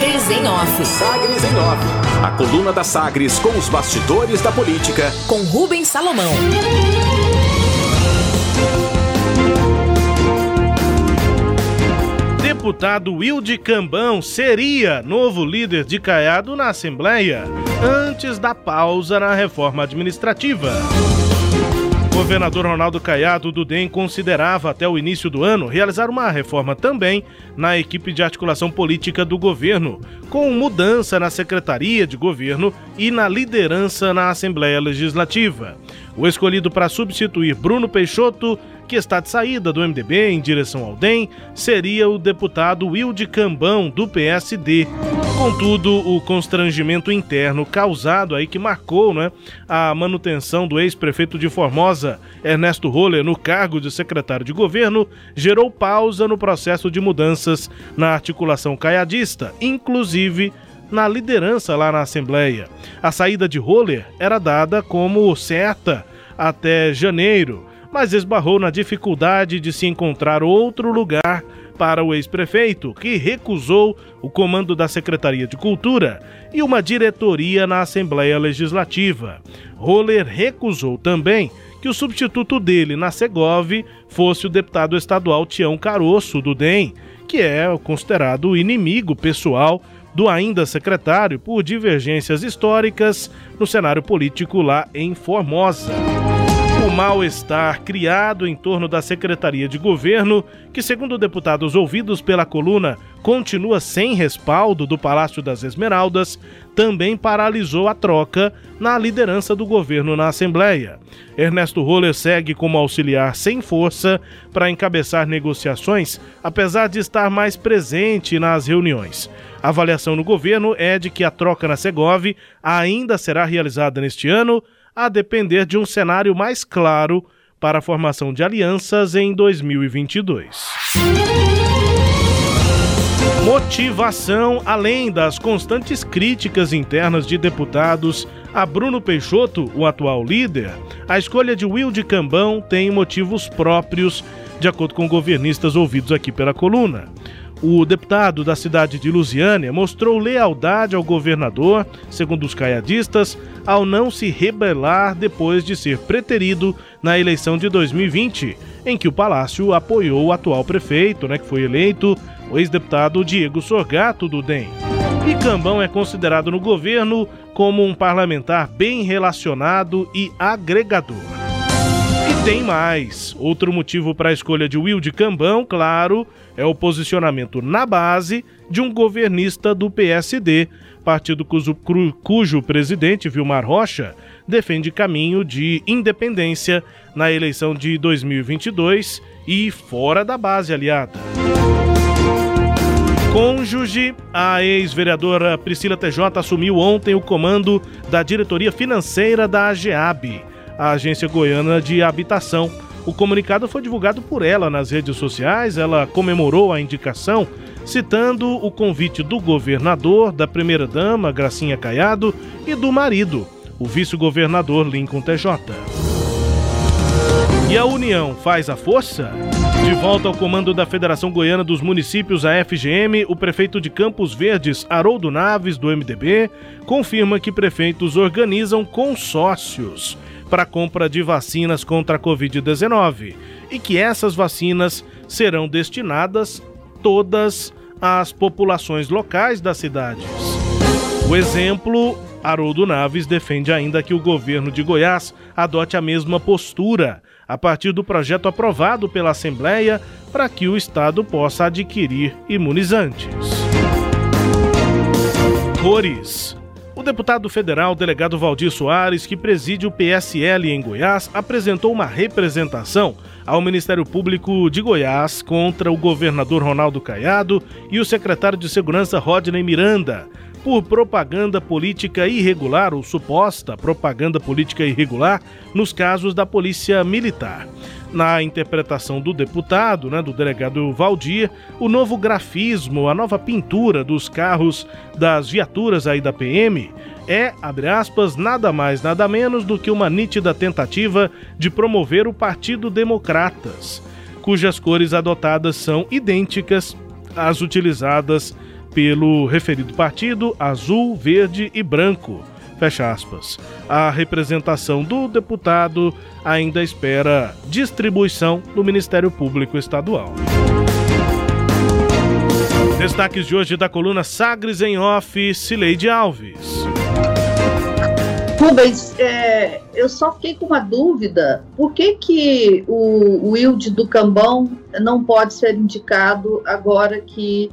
Sagres em Off. Sagres em Off. A coluna da Sagres com os bastidores da política. Com Rubens Salomão. Deputado Wilde Cambão seria novo líder de Caiado na Assembleia antes da pausa na reforma administrativa. Governador Ronaldo Caiado do DEM considerava até o início do ano realizar uma reforma também na equipe de articulação política do governo, com mudança na secretaria de governo e na liderança na Assembleia Legislativa. O escolhido para substituir Bruno Peixoto que está de saída do MDB em direção ao DEM seria o deputado Wilde Cambão, do PSD. Contudo, o constrangimento interno causado aí que marcou né, a manutenção do ex-prefeito de Formosa, Ernesto Roller, no cargo de secretário de governo, gerou pausa no processo de mudanças na articulação caiadista, inclusive na liderança lá na Assembleia. A saída de Roller era dada como certa até janeiro, mas esbarrou na dificuldade de se encontrar outro lugar para o ex-prefeito, que recusou o comando da Secretaria de Cultura e uma diretoria na Assembleia Legislativa. Roller recusou também que o substituto dele na Segov fosse o deputado estadual Tião Caroço, do DEM, que é considerado inimigo pessoal do ainda secretário por divergências históricas no cenário político lá em Formosa mal-estar criado em torno da Secretaria de Governo, que, segundo deputados ouvidos pela coluna, continua sem respaldo do Palácio das Esmeraldas, também paralisou a troca na liderança do governo na Assembleia. Ernesto Roller segue como auxiliar sem força para encabeçar negociações, apesar de estar mais presente nas reuniões. A avaliação no governo é de que a troca na Segov ainda será realizada neste ano a depender de um cenário mais claro para a formação de alianças em 2022. Motivação além das constantes críticas internas de deputados a Bruno Peixoto, o atual líder, a escolha de Will de Cambão tem motivos próprios, de acordo com governistas ouvidos aqui pela coluna. O deputado da cidade de Lusiânia mostrou lealdade ao governador, segundo os caiadistas, ao não se rebelar depois de ser preterido na eleição de 2020, em que o Palácio apoiou o atual prefeito, né, que foi eleito, o ex-deputado Diego Sorgato do DEM. E Cambão é considerado no governo como um parlamentar bem relacionado e agregador. E tem mais. Outro motivo para a escolha de Will de Cambão, claro, é o posicionamento na base de um governista do PSD, partido cujo, cujo presidente, Vilmar Rocha, defende caminho de independência na eleição de 2022 e fora da base aliada. Cônjuge, a ex-vereadora Priscila TJ assumiu ontem o comando da diretoria financeira da AGEAB a Agência Goiana de Habitação. O comunicado foi divulgado por ela nas redes sociais. Ela comemorou a indicação, citando o convite do governador, da primeira-dama, Gracinha Caiado, e do marido, o vice-governador Lincoln TJ. E a união faz a força? De volta ao comando da Federação Goiana dos Municípios, a FGM, o prefeito de Campos Verdes, Haroldo Naves, do MDB, confirma que prefeitos organizam consórcios para a compra de vacinas contra a Covid-19 e que essas vacinas serão destinadas todas às populações locais das cidades. O exemplo, Haroldo Naves defende ainda que o governo de Goiás adote a mesma postura a partir do projeto aprovado pela Assembleia para que o Estado possa adquirir imunizantes. Cores. O deputado federal delegado Valdir Soares, que preside o PSL em Goiás, apresentou uma representação ao Ministério Público de Goiás contra o governador Ronaldo Caiado e o secretário de Segurança Rodney Miranda por propaganda política irregular ou suposta propaganda política irregular nos casos da Polícia Militar. Na interpretação do deputado, né, do delegado Valdir, o novo grafismo, a nova pintura dos carros das viaturas aí da PM é, abre aspas, nada mais, nada menos do que uma nítida tentativa de promover o Partido Democratas, cujas cores adotadas são idênticas às utilizadas pelo referido partido azul, verde e branco. Fecha aspas. A representação do deputado ainda espera distribuição do Ministério Público Estadual. Destaques de hoje da coluna Sagres em Off, Cileide Alves. Rubens, é, eu só fiquei com uma dúvida. Por que, que o Wilde do Cambão não pode ser indicado agora que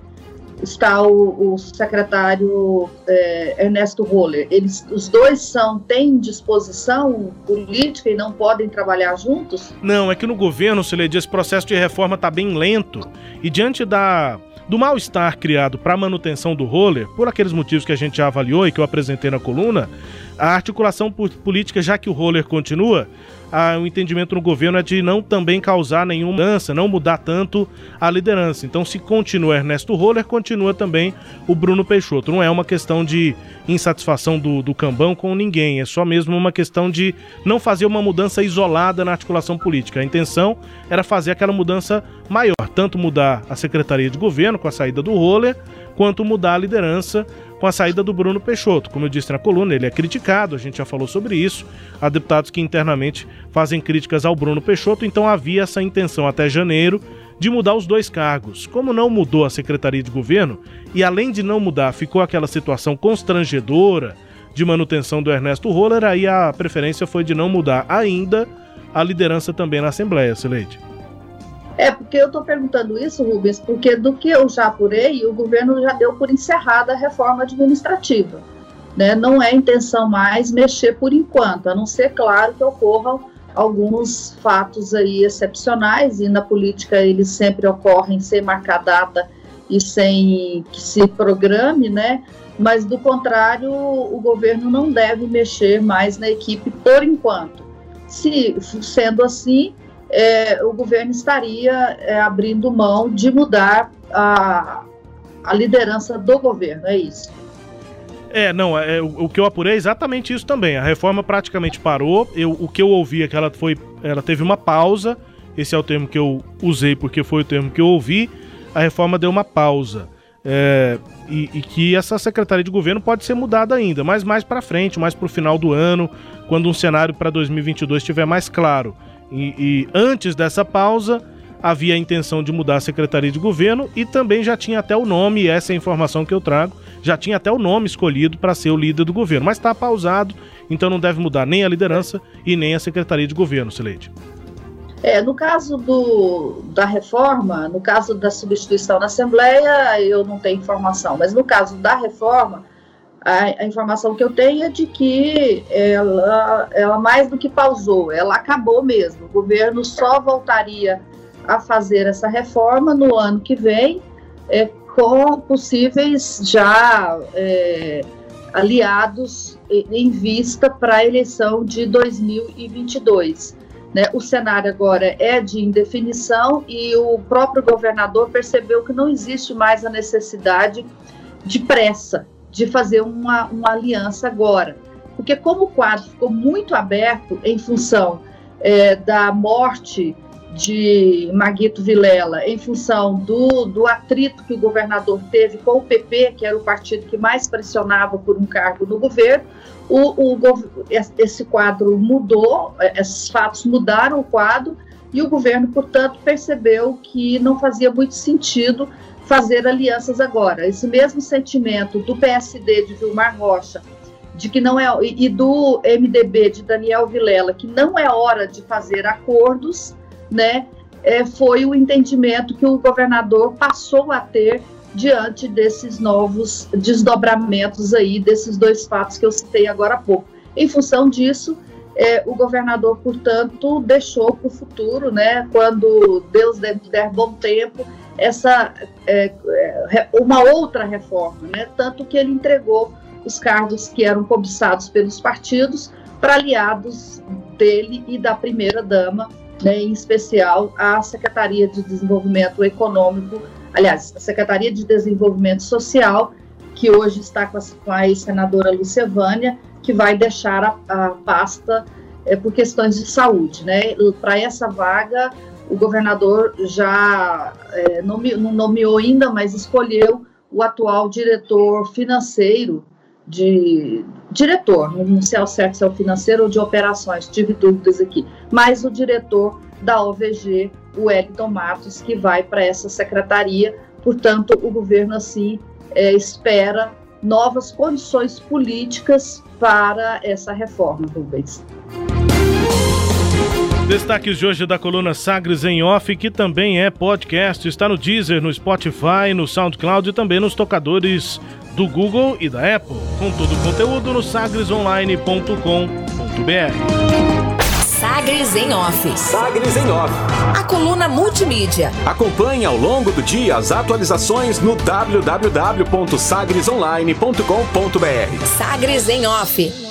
está o, o secretário é, Ernesto Roller? Eles, os dois são têm disposição política e não podem trabalhar juntos? Não, é que no governo, Cileide, esse processo de reforma está bem lento. E diante da do mal-estar criado para a manutenção do roller, por aqueles motivos que a gente já avaliou e que eu apresentei na coluna, a articulação política, já que o roller continua, o entendimento no governo é de não também causar nenhuma mudança, não mudar tanto a liderança. Então, se continua Ernesto Roller, continua também o Bruno Peixoto. Não é uma questão de insatisfação do, do Cambão com ninguém, é só mesmo uma questão de não fazer uma mudança isolada na articulação política. A intenção era fazer aquela mudança maior, tanto mudar a secretaria de governo com a saída do Roller, quanto mudar a liderança com a saída do Bruno Peixoto. Como eu disse na coluna, ele é criticado, a gente já falou sobre isso. Há deputados que internamente fazem críticas ao Bruno Peixoto, então havia essa intenção até janeiro de mudar os dois cargos. Como não mudou a Secretaria de Governo, e além de não mudar, ficou aquela situação constrangedora de manutenção do Ernesto Roller, aí a preferência foi de não mudar ainda a liderança também na Assembleia, Sileide. É, porque eu estou perguntando isso, Rubens, porque do que eu já apurei, o governo já deu por encerrada a reforma administrativa. Né? Não é intenção mais mexer por enquanto, a não ser, claro, que ocorram alguns fatos aí excepcionais, e na política eles sempre ocorrem sem marcar data e sem que se programe, né? Mas, do contrário, o governo não deve mexer mais na equipe por enquanto. Se sendo assim, é, o governo estaria é, abrindo mão de mudar a, a liderança do governo, é isso. É, não, é, o, o, que eu apurei é exatamente isso também. A reforma praticamente parou. Eu, o que eu ouvi é que ela foi. Ela teve uma pausa. Esse é o termo que eu usei porque foi o termo que eu ouvi. A reforma deu uma pausa. É, e, e, que essa secretaria de governo pode ser mudada ainda, mas mais para frente, mais para o final do ano, quando um cenário para 2022 estiver mais claro. E, e, antes dessa pausa, havia a intenção de mudar a secretaria de governo e também já tinha até o nome, essa é a informação que eu trago, já tinha até o nome escolhido para ser o líder do governo, mas está pausado, então não deve mudar nem a liderança e nem a secretaria de governo, Sileide. É, no caso do, da reforma, no caso da substituição na Assembleia, eu não tenho informação, mas no caso da reforma, a, a, informação que eu tenho é de que ela, ela mais do que pausou, ela acabou mesmo. O governo só voltaria a fazer essa reforma no ano que vem, é, com possíveis já é, aliados em vista para a eleição de 2022. Né? O cenário agora é de indefinição e o próprio governador percebeu que não existe mais a necessidade de pressa de fazer uma, uma aliança agora. Porque, como o quadro ficou muito aberto em função é, da morte de Maguito Vilela, em função do, do atrito que o governador teve com o PP, que era o partido que mais pressionava por um cargo no governo, o, o, esse quadro mudou, é, esses fatos mudaram o quadro, e o governo, portanto, percebeu que não fazia muito sentido fazer alianças agora. Esse mesmo sentimento do PSD de Vilmar Rocha, de que não é e do MDB de Daniel Vilela, que não é hora de fazer acordos, né? É, foi o entendimento que o governador passou a ter diante desses novos desdobramentos aí desses dois fatos que eu citei agora há pouco. Em função disso, é, o governador, portanto, deixou para o futuro, né? Quando Deus der bom tempo, essa é, é, uma outra reforma, né? Tanto que ele entregou os cargos que eram cobiçados pelos partidos para aliados dele e da primeira dama, né, em especial a Secretaria de Desenvolvimento Econômico, aliás, a Secretaria de Desenvolvimento Social, que hoje está com a, com a senadora Lúcia Vânia, que vai deixar a, a pasta é, por questões de saúde, né? Para essa vaga, o governador já é, não nomeou ainda, mas escolheu o atual diretor financeiro de diretor, não sei ao certo se é o financeiro ou de operações, tive dúvidas aqui, mas o diretor da OVG, o Wellington Matos, que vai para essa secretaria. Portanto, o governo assim é, espera novas condições políticas para essa reforma, Rubens. Destaques de hoje da coluna Sagres em Off, que também é podcast, está no Deezer, no Spotify, no SoundCloud e também nos tocadores do Google e da Apple. Com todo o conteúdo no sagresonline.com.br. Sagres em Off. Sagres em Off. A coluna multimídia. Acompanhe ao longo do dia as atualizações no www.sagresonline.com.br. Sagres em Off.